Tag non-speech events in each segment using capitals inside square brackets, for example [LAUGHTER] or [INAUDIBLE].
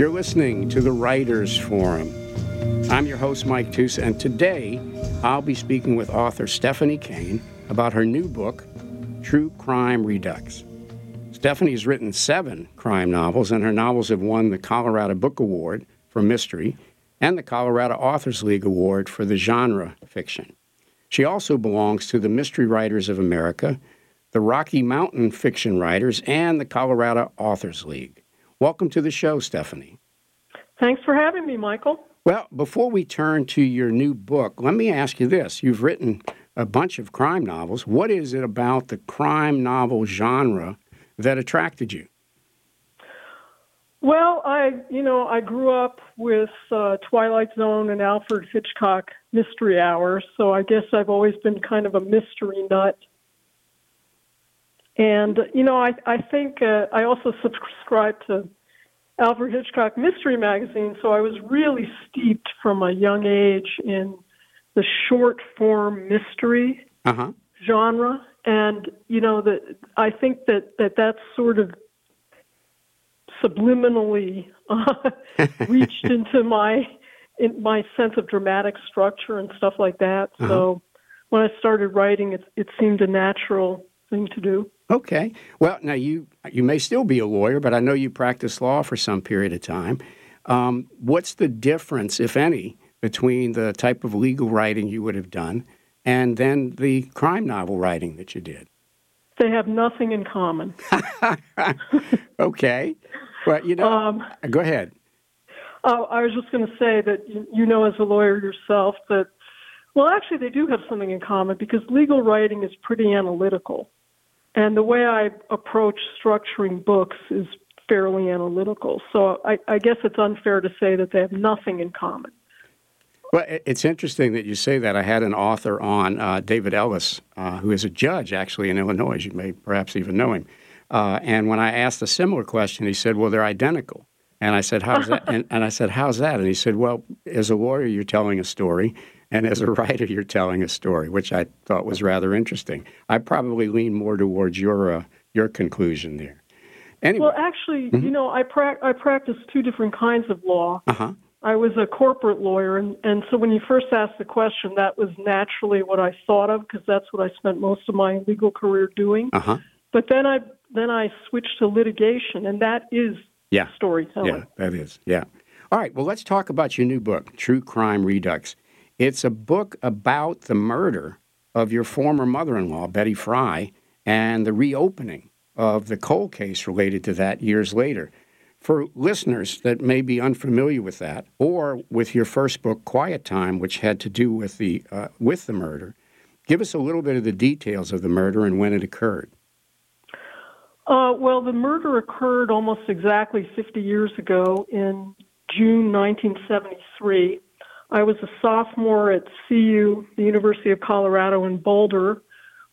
You're listening to the Writers Forum. I'm your host, Mike Tusa, and today I'll be speaking with author Stephanie Kane about her new book, True Crime Redux. Stephanie's written seven crime novels, and her novels have won the Colorado Book Award for mystery and the Colorado Authors League Award for the genre fiction. She also belongs to the Mystery Writers of America, the Rocky Mountain Fiction Writers, and the Colorado Authors League. Welcome to the show, Stephanie. Thanks for having me, Michael. Well, before we turn to your new book, let me ask you this. You've written a bunch of crime novels. What is it about the crime novel genre that attracted you? Well, I, you know, I grew up with uh, Twilight Zone and Alfred Hitchcock Mystery Hour, so I guess I've always been kind of a mystery nut. And you know, I I think uh, I also subscribe to Alfred Hitchcock Mystery Magazine, so I was really steeped from a young age in the short form mystery uh-huh. genre, and you know that I think that that that's sort of subliminally uh, [LAUGHS] reached into my in my sense of dramatic structure and stuff like that. Uh-huh. So when I started writing, it it seemed a natural thing to do. Okay. Well, now you you may still be a lawyer, but I know you practiced law for some period of time. Um, what's the difference, if any, between the type of legal writing you would have done and then the crime novel writing that you did? They have nothing in common. [LAUGHS] okay. Well, you know, um, go ahead. Uh, I was just going to say that you, you know, as a lawyer yourself, that well, actually, they do have something in common because legal writing is pretty analytical. And the way I approach structuring books is fairly analytical. So I, I guess it's unfair to say that they have nothing in common. Well, it's interesting that you say that. I had an author on, uh, David Ellis, uh, who is a judge actually in Illinois. You may perhaps even know him. Uh, and when I asked a similar question, he said, "Well, they're identical." And I said, "How's that?" [LAUGHS] and, and I said, "How's that?" And he said, "Well, as a lawyer, you're telling a story, and as a writer, you're telling a story, which I thought was rather interesting. I probably lean more towards your uh, your conclusion there. Anyway. Well, actually, mm-hmm. you know, I pra- I practice two different kinds of law. Uh-huh. I was a corporate lawyer, and, and so when you first asked the question, that was naturally what I thought of because that's what I spent most of my legal career doing. Uh-huh. But then I then I switched to litigation, and that is yeah. storytelling. Yeah, that is. Yeah. All right. Well, let's talk about your new book, True Crime Redux. It's a book about the murder of your former mother in law, Betty Fry, and the reopening of the cold case related to that years later. For listeners that may be unfamiliar with that, or with your first book, Quiet Time, which had to do with the, uh, with the murder, give us a little bit of the details of the murder and when it occurred. Uh, well, the murder occurred almost exactly 50 years ago in June 1973. I was a sophomore at CU, the University of Colorado in Boulder,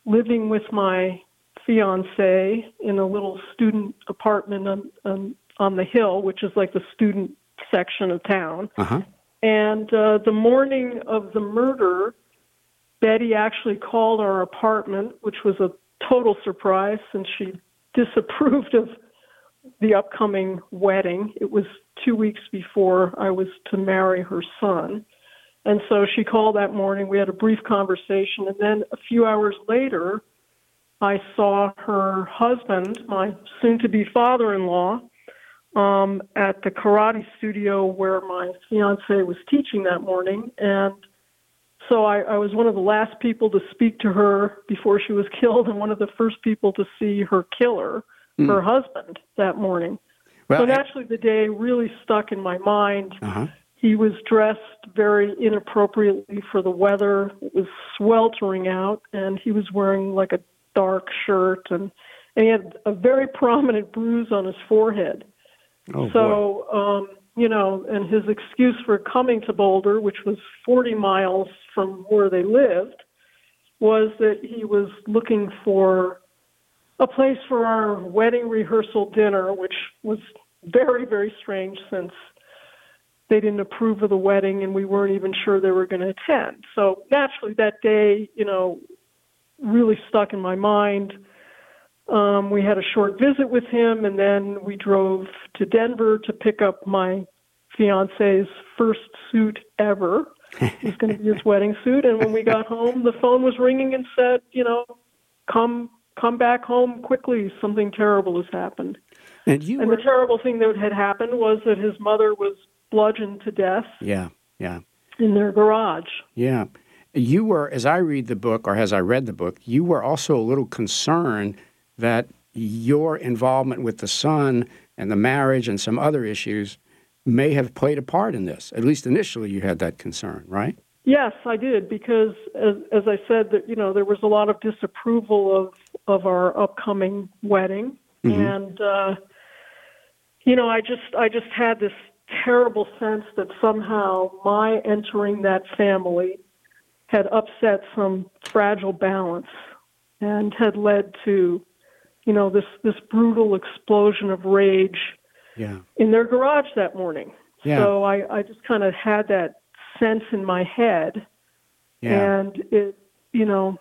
living with my fiance in a little student apartment on, on, on the hill, which is like the student section of town. Uh-huh. And uh, the morning of the murder, Betty actually called our apartment, which was a total surprise since she disapproved of the upcoming wedding. It was two weeks before I was to marry her son. And so she called that morning. We had a brief conversation. And then a few hours later, I saw her husband, my soon to be father in law, um, at the karate studio where my fiance was teaching that morning. And so I, I was one of the last people to speak to her before she was [LAUGHS] killed, and one of the first people to see her killer, mm. her husband, that morning. Well, so naturally, the day really stuck in my mind. Uh-huh. He was dressed very inappropriately for the weather. It was sweltering out, and he was wearing like a dark shirt, and, and he had a very [LAUGHS] prominent bruise on his forehead. Oh, so, um, you know, and his excuse for coming to Boulder, which was 40 miles from where they lived, was that he was looking for a place for our wedding rehearsal dinner, which was very, very strange since they didn't approve of the wedding and we weren't even sure they were going to attend. So naturally, that day, you know, really stuck in my mind. Um, we had a short visit with him, and then we drove to Denver to pick up my fiance's first suit ever. it was going to be his wedding suit, and when we got home, the phone was ringing and said, you know, come come back home quickly. Something terrible has happened. And you and were, the terrible thing that had happened was that his mother was bludgeoned to death. Yeah, yeah. In their garage. Yeah. You were, as I read the book, or as I read the book, you were also a little concerned that your involvement with the son and the marriage and some other issues may have played a part in this. At least initially, you had that concern, right? Yes, I did because, as, as I said, that you know there was a lot of disapproval of of our upcoming wedding, mm-hmm. and uh, you know I just I just had this terrible sense that somehow my entering that family had upset some fragile balance and had led to you know this this brutal explosion of rage yeah. in their garage that morning. Yeah. So I, I just kind of had that sense in my head. Yeah. And it, you know,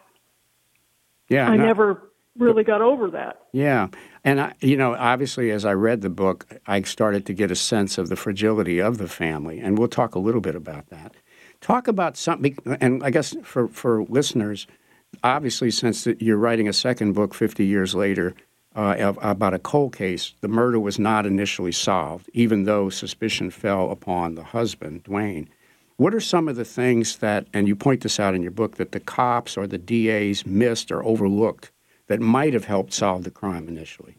yeah, I no, never really got over that. Yeah. And, I, you know, obviously, as I read the book, I started to get a sense of the fragility of the family. And we'll talk a little bit about that. Talk about something, and I guess for, for listeners, obviously, since you're writing a second book 50 years later, uh, about a cold case, the murder was not initially solved, even though suspicion fell upon the husband, Dwayne. What are some of the things that, and you point this out in your book, that the cops or the DAs missed or overlooked that might have helped solve the crime initially?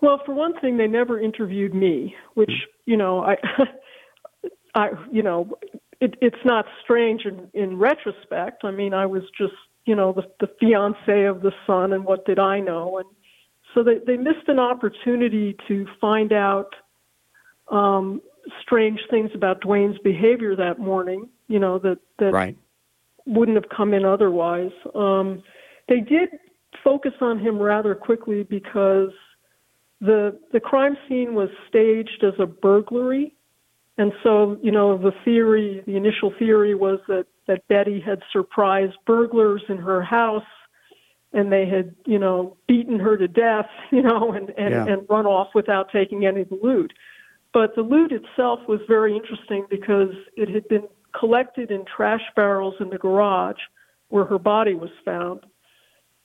Well, for one thing, they never interviewed me, which you know, I, [LAUGHS] I, you know, it, it's not strange in, in retrospect. I mean, I was just you know the, the fiance of the son, and what did I know? And so they, they missed an opportunity to find out um, strange things about Dwayne's behavior that morning, you know, that, that right. wouldn't have come in otherwise. Um, they did focus on him rather quickly because the the crime scene was staged as a burglary. And so, you know, the theory, the initial theory was that, that Betty had surprised burglars in her house and they had, you know, beaten her to death, [LAUGHS] you know, and, and, yeah. and run off without taking any of the loot. But the loot itself was very interesting because it had been collected in trash barrels in the garage where her body was found.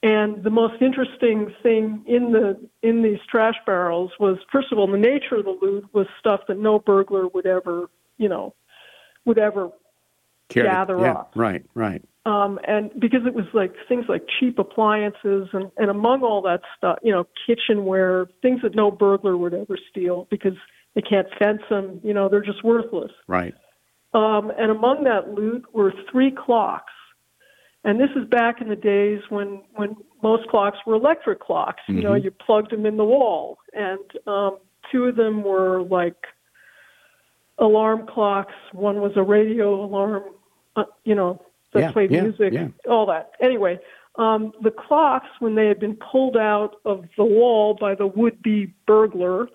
And the most interesting thing in the in these trash barrels was, first of all, the nature of the loot was stuff that no burglar would ever, you know, would ever Carry, gather yeah, up. Right, right. Um, and because it was like things like cheap appliances and, and among all that stuff, you know, kitchenware, things that no burglar would ever steal because they can't fence them, you know, they're just worthless. Right. Um, and among that loot were three clocks. And this is back in the days when, when most clocks were electric clocks. Mm-hmm. You know, mm-hmm. you plugged them in the wall. And um, two of them were like alarm clocks. One was a radio alarm, uh, you know, that yeah, played yeah, music, yeah. all that. Anyway, um, the clocks, when they had been pulled out of the wall by the would-be burglar,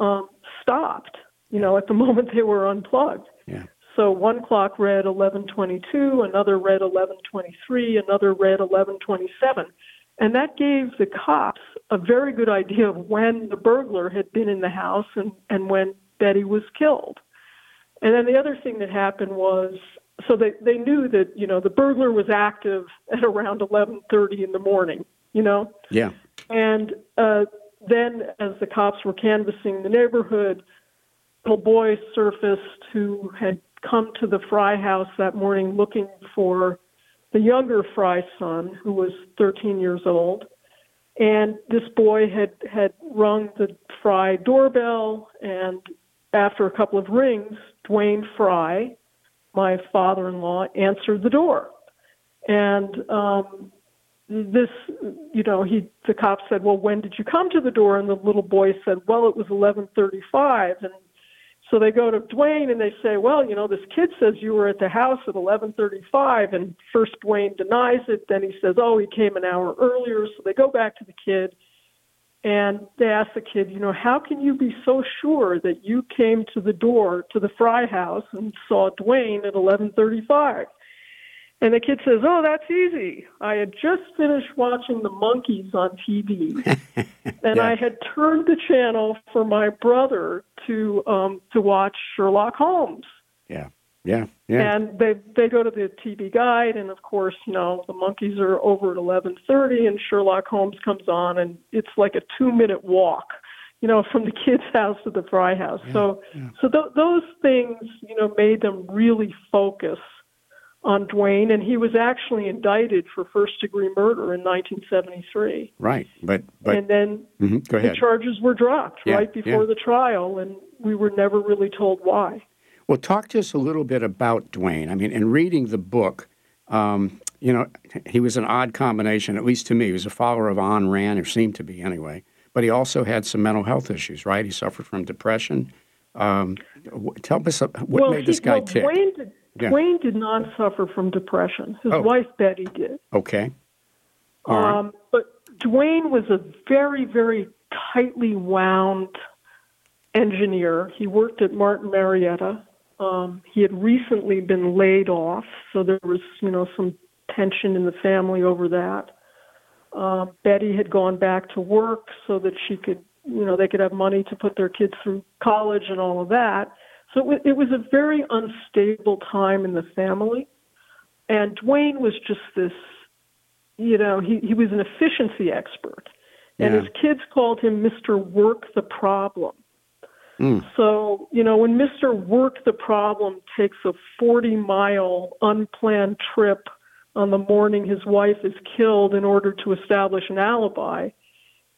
um, stopped. You know, at the [LAUGHS] moment they were unplugged. Yeah. So one clock read 11:22, another read 11:23, another read 11:27, and that gave the cops a very good idea of when the burglar had been in the house and and when Betty was killed. And then the other thing that happened was so they they knew that you know the burglar was active at around 11:30 in the morning. You know. Yeah. And uh, then, as the cops were canvassing the neighborhood, a little boy surfaced who had come to the Fry house that morning looking for the younger Fry son, who was 13 years old. And this boy had had rung the Fry doorbell, and after a couple of rings, Dwayne Fry, my father-in-law, answered the door. And um, this, you know, he the cop said, "Well, when did you come to the door?" And the little boy said, "Well, it was 11:35." And so they go to Dwayne and they say, "Well, you know, this kid says you were at the house at 11:35." And first Dwayne denies it, then he says, "Oh, he came an hour earlier." So they go back to the kid and they ask the kid, you know, how can you be so sure that you came to the door to the Fry house and saw Dwayne at 11:35? And the kid says, "Oh, that's easy. I had just finished watching the Monkees on TV, [LAUGHS] and Yeah. I had turned the channel for my brother to um, to watch Sherlock Holmes." Yeah. Yeah. Yeah. And they they go to the TV guide, and of course, you know, the Monkees are over at eleven thirty, and Sherlock Holmes comes on, and it's like a two minute walk, you know, [LAUGHS] from the kid's house to the Fry house. so so th- those things, you know, made them really focus on Dwayne, and he was actually indicted for first degree murder in 1973, right. But but and then mhm, go the charges were dropped Yeah, right before yeah. the trial, and we were never really told why. Well, talk to us a little bit about Dwayne. I mean, in reading the book, um, you know, he was an odd combination, at least to me. He was a follower of Ayn Rand, or seemed to be anyway. But he also had some mental health issues, right? He suffered from depression. Um, tell us uh, what well, made this he, guy well, tick. Did, Yeah. Dwayne did not suffer from depression. His Oh. wife Betty did. Okay. All right. Um, but Dwayne was a very, very tightly wound engineer. He worked at Martin Marietta. Um, he had recently been laid off, so there was, you know, some tension in the family over that. Um, Betty had gone back to work so that she could, you know, they could have money to put their kids through college and all of that. So it, it was a very unstable time in the family. And Dwayne was just this you know, he, he was an efficiency expert. And Yeah. his kids called him Mr. Work the Problem. Mm. So, you know, when Mr. Work the Problem takes a 40 mile unplanned trip on the morning his wife is killed in order to establish an alibi,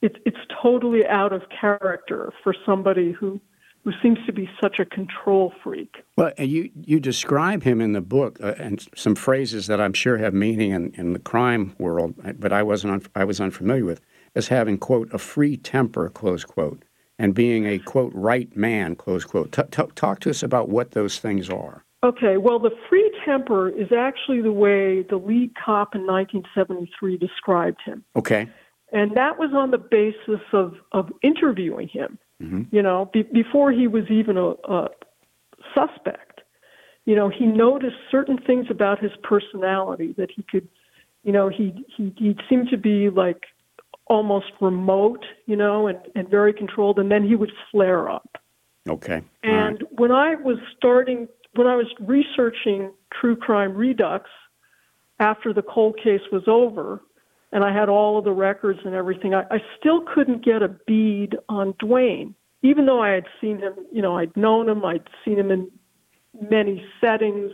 it's, it's totally out of character for somebody who, who seems to be such a control freak. Well, and you, you describe him in the book, uh, and some phrases that I'm sure have meaning in, in the crime world, uh, but I wasn't un, I was unfamiliar with, as having quote a free temper close quote, and being a quote right man close quote. T- t- talk to us about what those things are. Okay, well, the free temper is actually the way the lead cop in 1973 described him. Okay. And that was on the basis of, of interviewing him, Mm-hmm. you know, be, before he was even a, a suspect. You know, he noticed certain things about his personality that he could, you know, he, he, he seemed to be like almost remote, you know, and, and very controlled, and then he would flare up. Okay. All right. And when I was starting, when I was researching True Crime Redux after the cold case was over, and I had all of the records and everything, I, I still couldn't get a bead on Dwayne, even though I had seen him, you know, I'd known him, I'd seen him in many settings.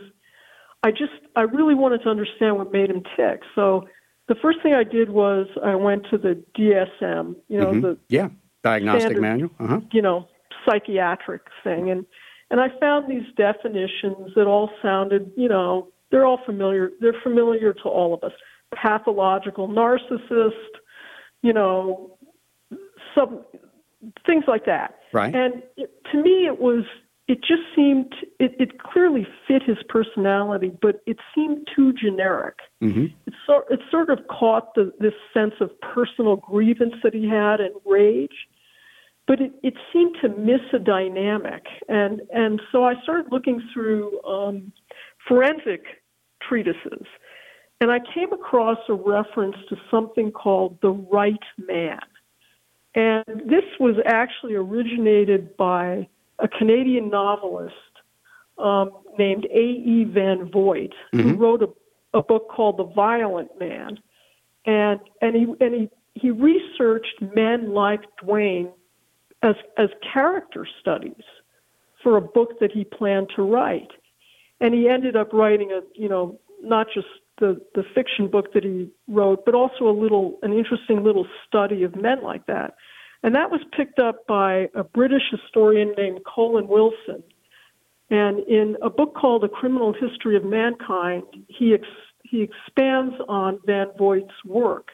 I just, I really wanted to understand what made him tick. So the first thing I did was I went to the DSM, you know, Mhm. the yeah. Diagnostic standard- manual. Uh huh. you know, psychiatric thing. And and I found these definitions that all sounded, you know, they're all familiar. They're familiar to all of us. Pathological narcissist, you know, some things like that. Right. And it, to me, it was. It just seemed. It, it clearly fit his personality, but it seemed too generic Mm-hmm. it sort it sort of caught the this sense of personal grievance that he had and rage, but it, it seemed to miss a dynamic, and and so I started looking through um, forensic treatises, and I came across a reference to something called the right man, and this was actually originated by a Canadian novelist um, named A. E. Van Vogt, who Mhm. wrote a, a book called The Violent Man, and and he and he he researched men like Dwayne as as character studies for a book that he planned to write, and he ended up writing a you know not just the the fiction book that he wrote, but also a little an interesting little study of men like that. And that was picked up by a British historian named Colin Wilson. And in a book called A Criminal History of Mankind, he, ex- he expands on Van Vogt's work.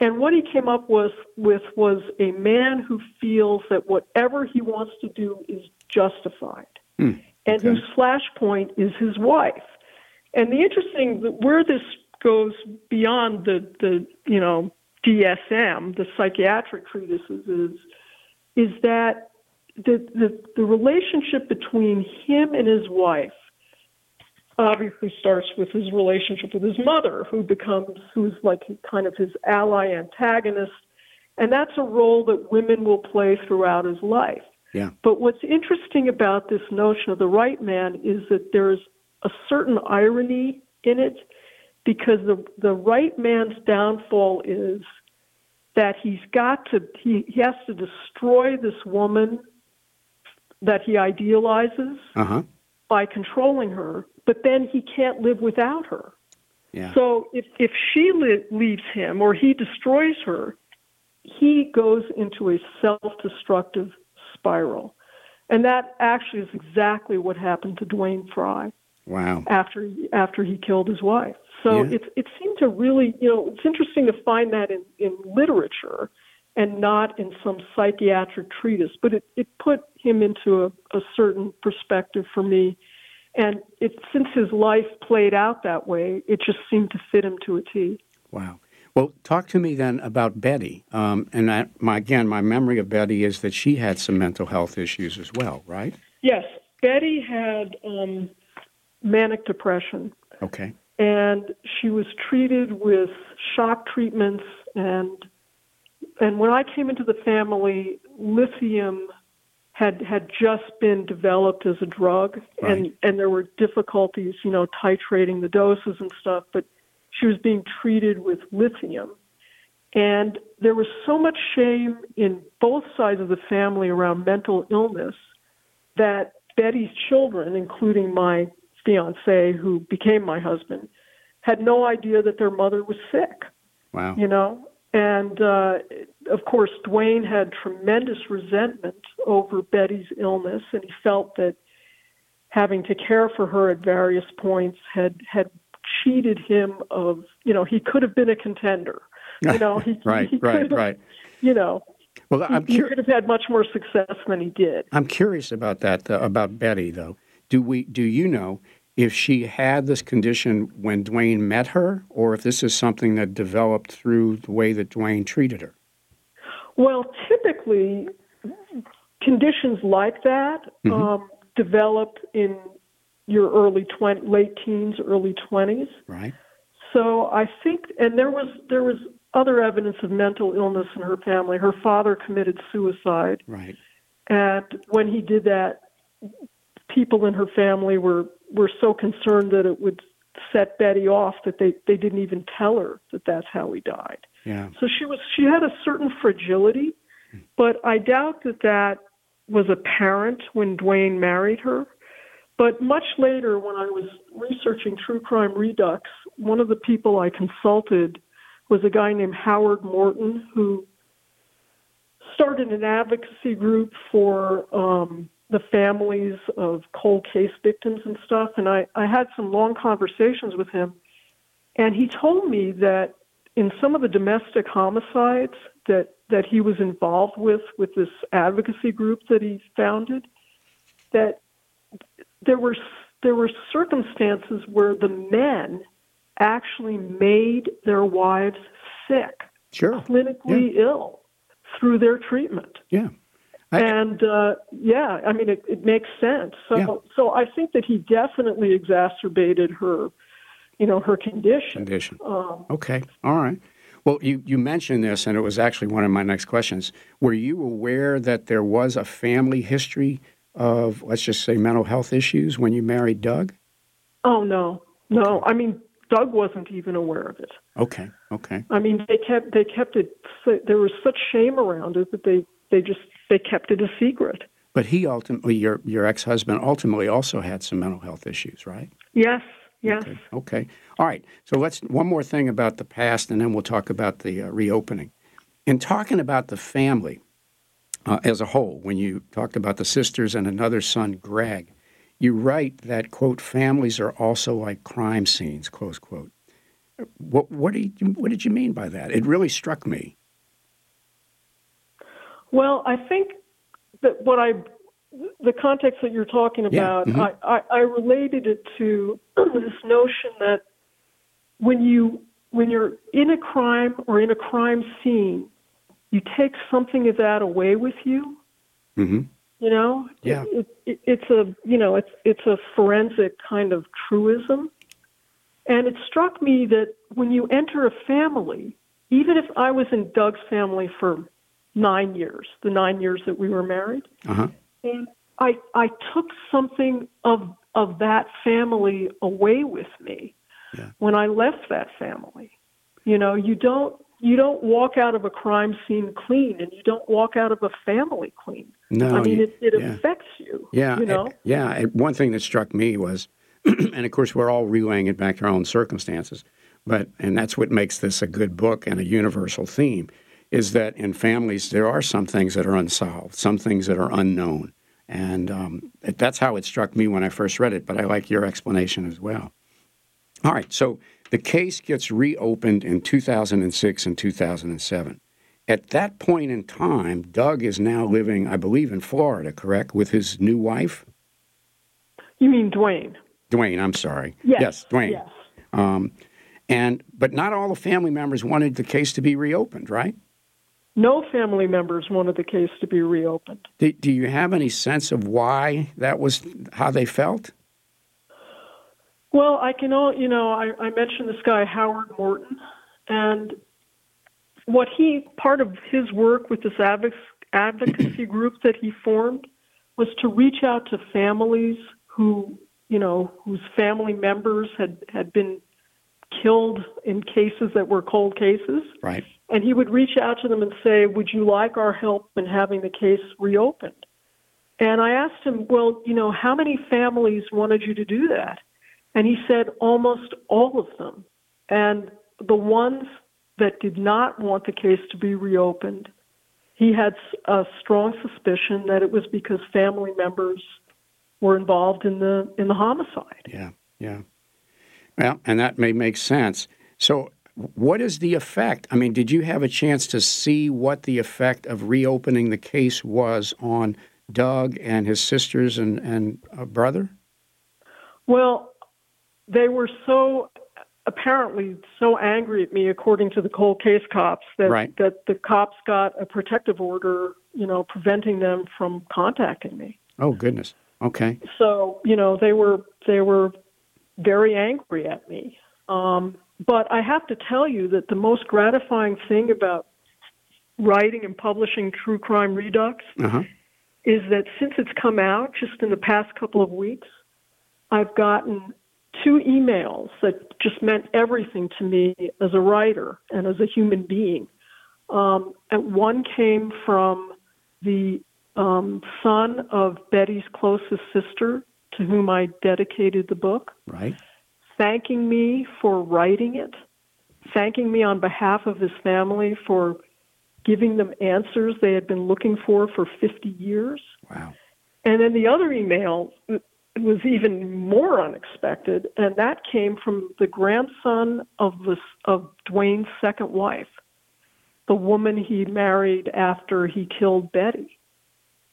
And what he came up with, with was a man who feels that whatever he wants to do is justified, Hmm, and okay. whose flashpoint is his wife. And the interesting, where this goes beyond the, the you know, DSM, the psychiatric treatises, is is that the, the the relationship between him and his wife obviously starts with his relationship with his mother, who becomes who's like kind of his ally antagonist, and that's a role that women will play throughout his life. Yeah. But what's interesting about this notion of the right man is that there's a certain irony in it because the the right man's downfall is that he's got to he, he has to destroy this woman that he idealizes Uh-huh. by controlling her, but then he can't live without her. Yeah. So if if she li- leaves him or he destroys her, he goes into a self-destructive spiral. And that actually is exactly what happened to Dwayne Fry wow. after after he killed his wife. So Yeah. it it seemed to really, you know, it's interesting to find that in in literature and not in some psychiatric treatise, but it it put him into a, a certain perspective for me. And it since his life played out that way, it just seemed to fit him to a T. Wow. Well, talk to me then about Betty. Um, and I, my, again, my memory of Betty is that she had some mental health issues as well, right? Yes, Betty had um, manic depression. Okay. and she was treated with shock treatments and and when I came into the family, lithium had had just been developed as a drug and and there were difficulties, you know, titrating the doses and stuff, but she was being treated with lithium. And there was so much shame in both sides of the family around mental illness that Betty's children, including my fiance, who became my husband, had no idea that their mother was sick. Wow. You know, and uh, of course, Dwayne had tremendous resentment over Betty's illness, and he felt that having to care for her at various points had had cheated him of, you know, he could have been a contender. You know, [LAUGHS] he, Right, he right, could have, right. You know, Well, I'm, he cur- could have had much more success than he did. I'm curious about that, uh, about Betty, though. Do we? Do you know if she had this condition when Dwayne met her, or if this is something that developed through the way that Dwayne treated her? Well, typically, conditions like that Mm-hmm. um, develop in your early 20, late teens, early 20s. Right. So I think, and there was there was other evidence of mental illness in her family. Her father committed suicide, Right. and when he did that, people in her family were were so concerned that it would set Betty off that they they didn't even tell her that that's how he died. Yeah. So she was she had a certain fragility, but I doubt that that was apparent when Dwayne married her. But much later, when I was researching True Crime Redux, one of the people I consulted was a guy named Howard Morton who started an advocacy group for um, the families of cold case victims and stuff. And I, I had some long conversations with him. And he told me that in some of the domestic homicides that, that he was involved with, with this advocacy group that he founded, that there were, there were circumstances where the men actually made their wives sick, Sure. clinically ill through their treatment. Yeah. I- and uh, yeah, I mean, it, it makes sense. So, Yeah. so I think that he definitely exacerbated her, you know, her condition. Condition. Um, Okay. All right. Well, you, you mentioned this, and it was actually one of my next questions. Were you aware that there was a family history of, let's just say, mental health issues when you married Doug? oh no, no. I mean, Doug wasn't even aware of it. Okay. Okay. I mean, they kept they kept it. There was such shame around it that they they just they kept it a secret. But he ultimately, your your ex husband, ultimately also had some mental health issues, right? Yes, yes. Okay. Okay. All right. So let's one more thing about the past, and then we'll talk about the uh, reopening. In talking about the family uh, as a whole, when you talked about the sisters and another son, Greg, you write that quote families are also like crime scenes close quote. What what did you what did you mean by that? It really struck me. Well, I think that what I, the context that you're talking Yeah, about, mhm. I, I, I related it to [CLEARS THROAT] this notion that when you when you're in a crime or in a crime scene, you take something of that away with you. hmm You know, Yeah. It, it, it's a you know it's it's a forensic kind of truism, and it struck me that when you enter a family, even if I was in Doug's family for nine years, the nine years that we were married, Uh huh. and I I took something of of that family away with me Yeah. when I left that family. You know, you don't you don't walk out of a crime scene clean, and you don't walk out of a family clean. No, I mean, you- it, it yeah. affects you. Yeah, you know. it- yeah. it- one thing that struck me was, [CLEARS THROAT] and of course, we're all relaying it back to our own circumstances, but and that's what makes this a good book and a universal theme, is that in families there are some things that are unsolved, some things that are unknown, and um, that's how it struck me when I first read it. But I like your explanation as well. All right, so the case gets reopened in 2006 and 2007. At that point in time, Doug is now living, I believe, in Florida, correct, with his new wife? You mean Dwayne? Dwayne, I'm sorry. Yes. Dwayne. Yes. Um, and but not all the family members wanted the case to be reopened, right? No family members wanted the case to be reopened. Do, do you have any sense of why that was how they felt? Well, I can all you know. I, I mentioned this guy Howard Morton, and what he part of his work with this advocacy [CLEARS THROAT] group that he formed was to reach out to families who you know whose family members had had been killed in cases that were cold cases, Right. and he would reach out to them and say, "Would you like our help in having the case reopened?" And I asked him, "Well, you know, how many families wanted you to do that?" And he said almost all of them. And the ones that did not want the case to be reopened, he had a strong suspicion that it was because family members were involved in the in the homicide. Yeah. Yeah. Well, and that may make sense. So, what is the effect? I mean, did you have a chance to see what the effect of reopening the case was on Doug and his sisters and and brother? Well, they were so apparently so angry at me, according to the cold case cops, that Right. that the cops got a protective order, you know, preventing them from contacting me. Oh goodness. Okay. So you know, they were they were very angry at me. Um, but I have to tell you that the most gratifying thing about writing and publishing True Crime Redux Uh huh. is that since it's come out just in the past couple of weeks, I've gotten two emails that just meant everything to me as a writer and as a human being. Um, and one came from the um, son of Betty's closest sister, to whom I dedicated the book, Right. thanking me for writing it, thanking me on behalf of his family for giving them answers they had been looking for for 50 years. Wow. And then the other email was even more unexpected, and that came from the grandson of the of Dwayne's second wife, the woman he married after he killed Betty.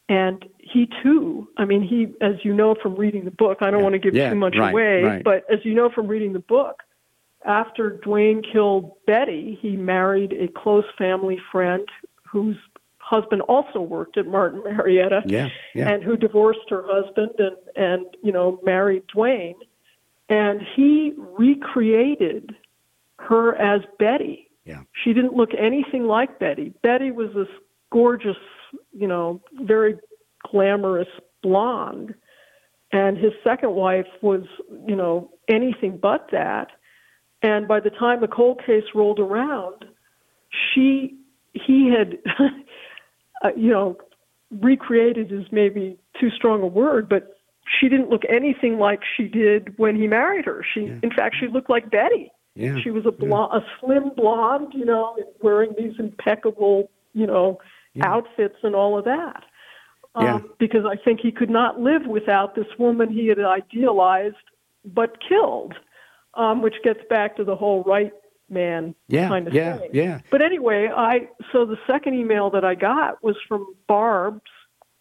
And he too, I mean, he, as you know from reading the book, I don't Yeah. want to give Yeah, too much right, away, right. but as you know from reading the book, after Dwayne killed Betty, he married a close family friend whose husband also worked at Martin Marietta Yeah. Yeah. and who divorced her husband and and you know married Dwayne and he recreated her as Betty. Yeah. She didn't look anything like Betty. Betty was this gorgeous, you know, very glamorous blonde and his second wife was, you know, anything but that. And by the time the cold case rolled around, she he had [LAUGHS] uh, you know, recreated is maybe too strong a word, but she didn't look anything like she did when he married her. She, Yeah. in fact, she looked like Betty. Yeah. She was a blonde, a slim blonde, you know, wearing these impeccable, you know, Yeah. outfits and all of that. Um, Yeah. Because I think he could not live without this woman he had idealized but killed, um, which gets back to the whole right man Yeah. kind of yeah. thing. Yeah. But anyway, I so the second email that I got was from Barb's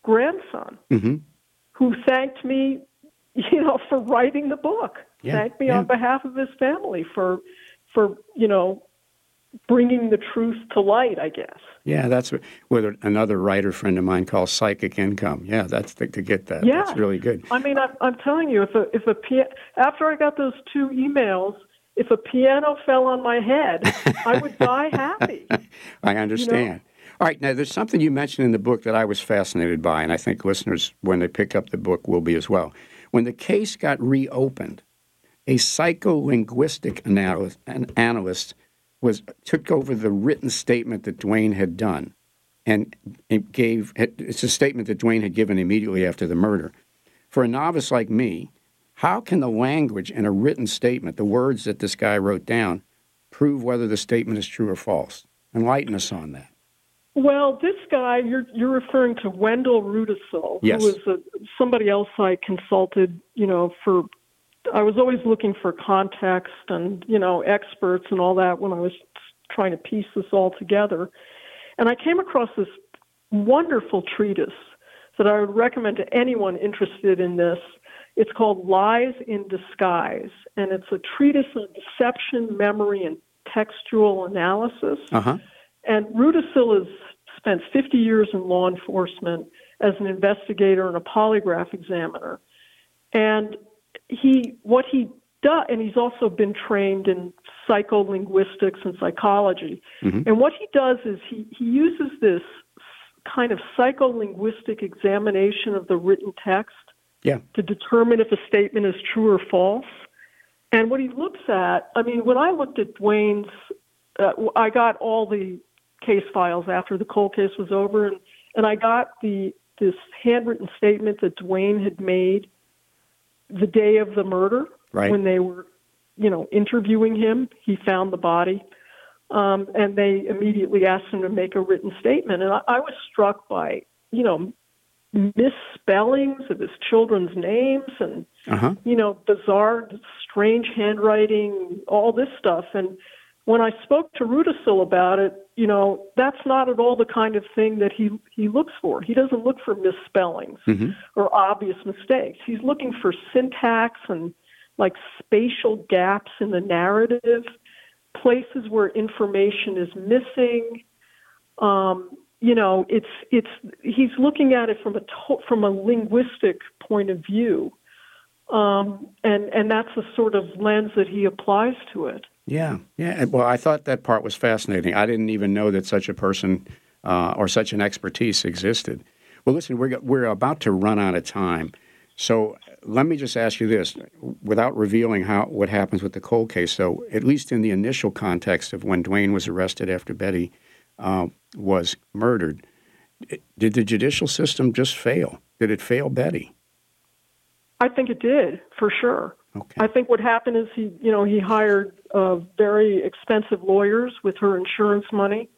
grandson, Mm-hmm. who thanked me, you know, [LAUGHS] for writing the book. Yeah, Thanked me yeah. on behalf of his family for, for you know, bringing the truth to light, I guess. Yeah, that's what another writer friend of mine calls psychic income. Yeah, that's the, to get that. Yeah. That's really good. I mean, I'm, I'm telling you, if a if a after I got those two emails, if a piano fell on my head, I would die [LAUGHS] happy. I understand. You know? All right, now there's something you mentioned in the book that I was fascinated by, and I think listeners, when they pick up the book, will be as well. When the case got reopened, a psycholinguistic analyst, an analyst was took over the written statement that Dwayne had done, and it gave it's a statement that Dwayne had given immediately after the murder. For a novice like me, how can the language in a written statement, the words that this guy wrote down, prove whether the statement is true or false? Enlighten us on that. Well, this guy you're you're referring to Wendell Rudacille, yes. who was a, somebody else I consulted. You know, for I was always looking for context and you know experts and all that when I was trying to piece this all together, and I came across this wonderful treatise that I would recommend to anyone interested in this. It's called Lies in Disguise, and it's a treatise on deception, memory, and textual analysis. Uh-huh. And Rudacille has spent 50 years in law enforcement as an investigator and a polygraph examiner. And he, what he does, and he's also been trained in psycholinguistics and psychology. Mm-hmm. And what he does is he, he uses this kind of psycholinguistic examination of the written text yeah. to determine if a statement is true or false. And what he looks at, I mean, when I looked at Dwayne's, uh, I got all the case files after the cold case was over, and and I got the this handwritten statement that Dwayne had made the day of the murder right. when they were, you know, interviewing him. He found the body, um, and they immediately asked him to make a written statement. And I, I was struck by, you know, misspellings of his children's names and uh-huh. you know bizarre strange handwriting all this stuff and when I spoke to Rudacille about it, you know, that's not at all the kind of thing that he he looks for. He doesn't look for misspellings mm-hmm. or obvious mistakes. He's looking for syntax and like spatial gaps in the narrative, places where information is missing. Um, you know, it's it's he's looking at it from a to- from a linguistic point of view, um, and and that's the sort of lens that he applies to it. Yeah, yeah. Well, I thought that part was fascinating. I didn't even know that such a person uh, or such an expertise existed. Well, listen, we're we're about to run out of time, so let me just ask you this, without revealing how what happens with the cold case. So, at least in the initial context of when Dwayne was arrested after Betty uh, was murdered, did the judicial system just fail? Did it fail Betty? I think it did, for sure. Okay. I think what happened is he, you know, he hired uh, very expensive lawyers with her insurance money,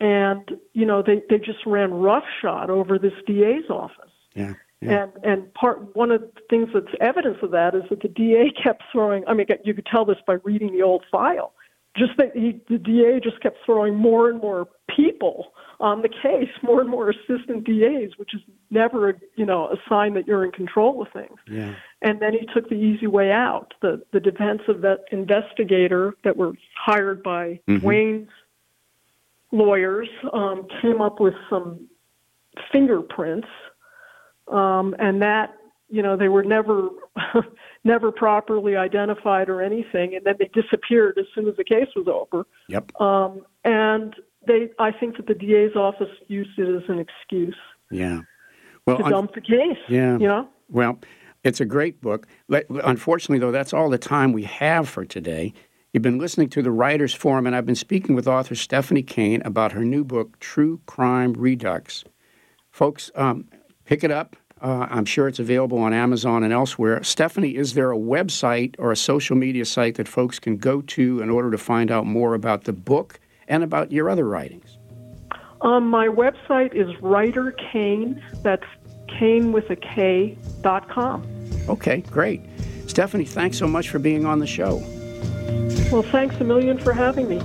and you know they they just ran roughshod over this DA's office. Yeah. Yeah. And and part one of the things that's evidence of that is that the DA [LAUGHS] kept throwing. I mean, you could tell this by reading the old file. Just that he, the DA just kept throwing more and more people on the case, [LAUGHS] more and more assistant DAs, which is never, you know, a sign that you're in control of things. Yeah. And then he took the easy way out. The the defense of that investigator that were hired by mm-hmm. Lawyers um, came up with some fingerprints, um, and that you know they were never [LAUGHS] never properly identified or anything, and then they disappeared as soon as the case was over. Yep. Um, and they, I think that the DA's office used it as an excuse. Yeah. Well, to dump the case. Yeah. You know. Well, it's a great book. Unfortunately, though, that's all the time we have for today. You've been listening to the Writers Forum, and I've been speaking with author Stephanie Kane about her new book, True Crime Redux. Folks, um, pick it up. Uh, I'm sure it's available on Amazon and elsewhere. Stephanie, is there a website or a social media site that folks can go to in order to find out more about the book and about your other writings? Um, my website is Writer Kane. That's Kane with a K dot com. Okay, great. Stephanie, thanks so much for being on the show. Well, thanks a million for having me.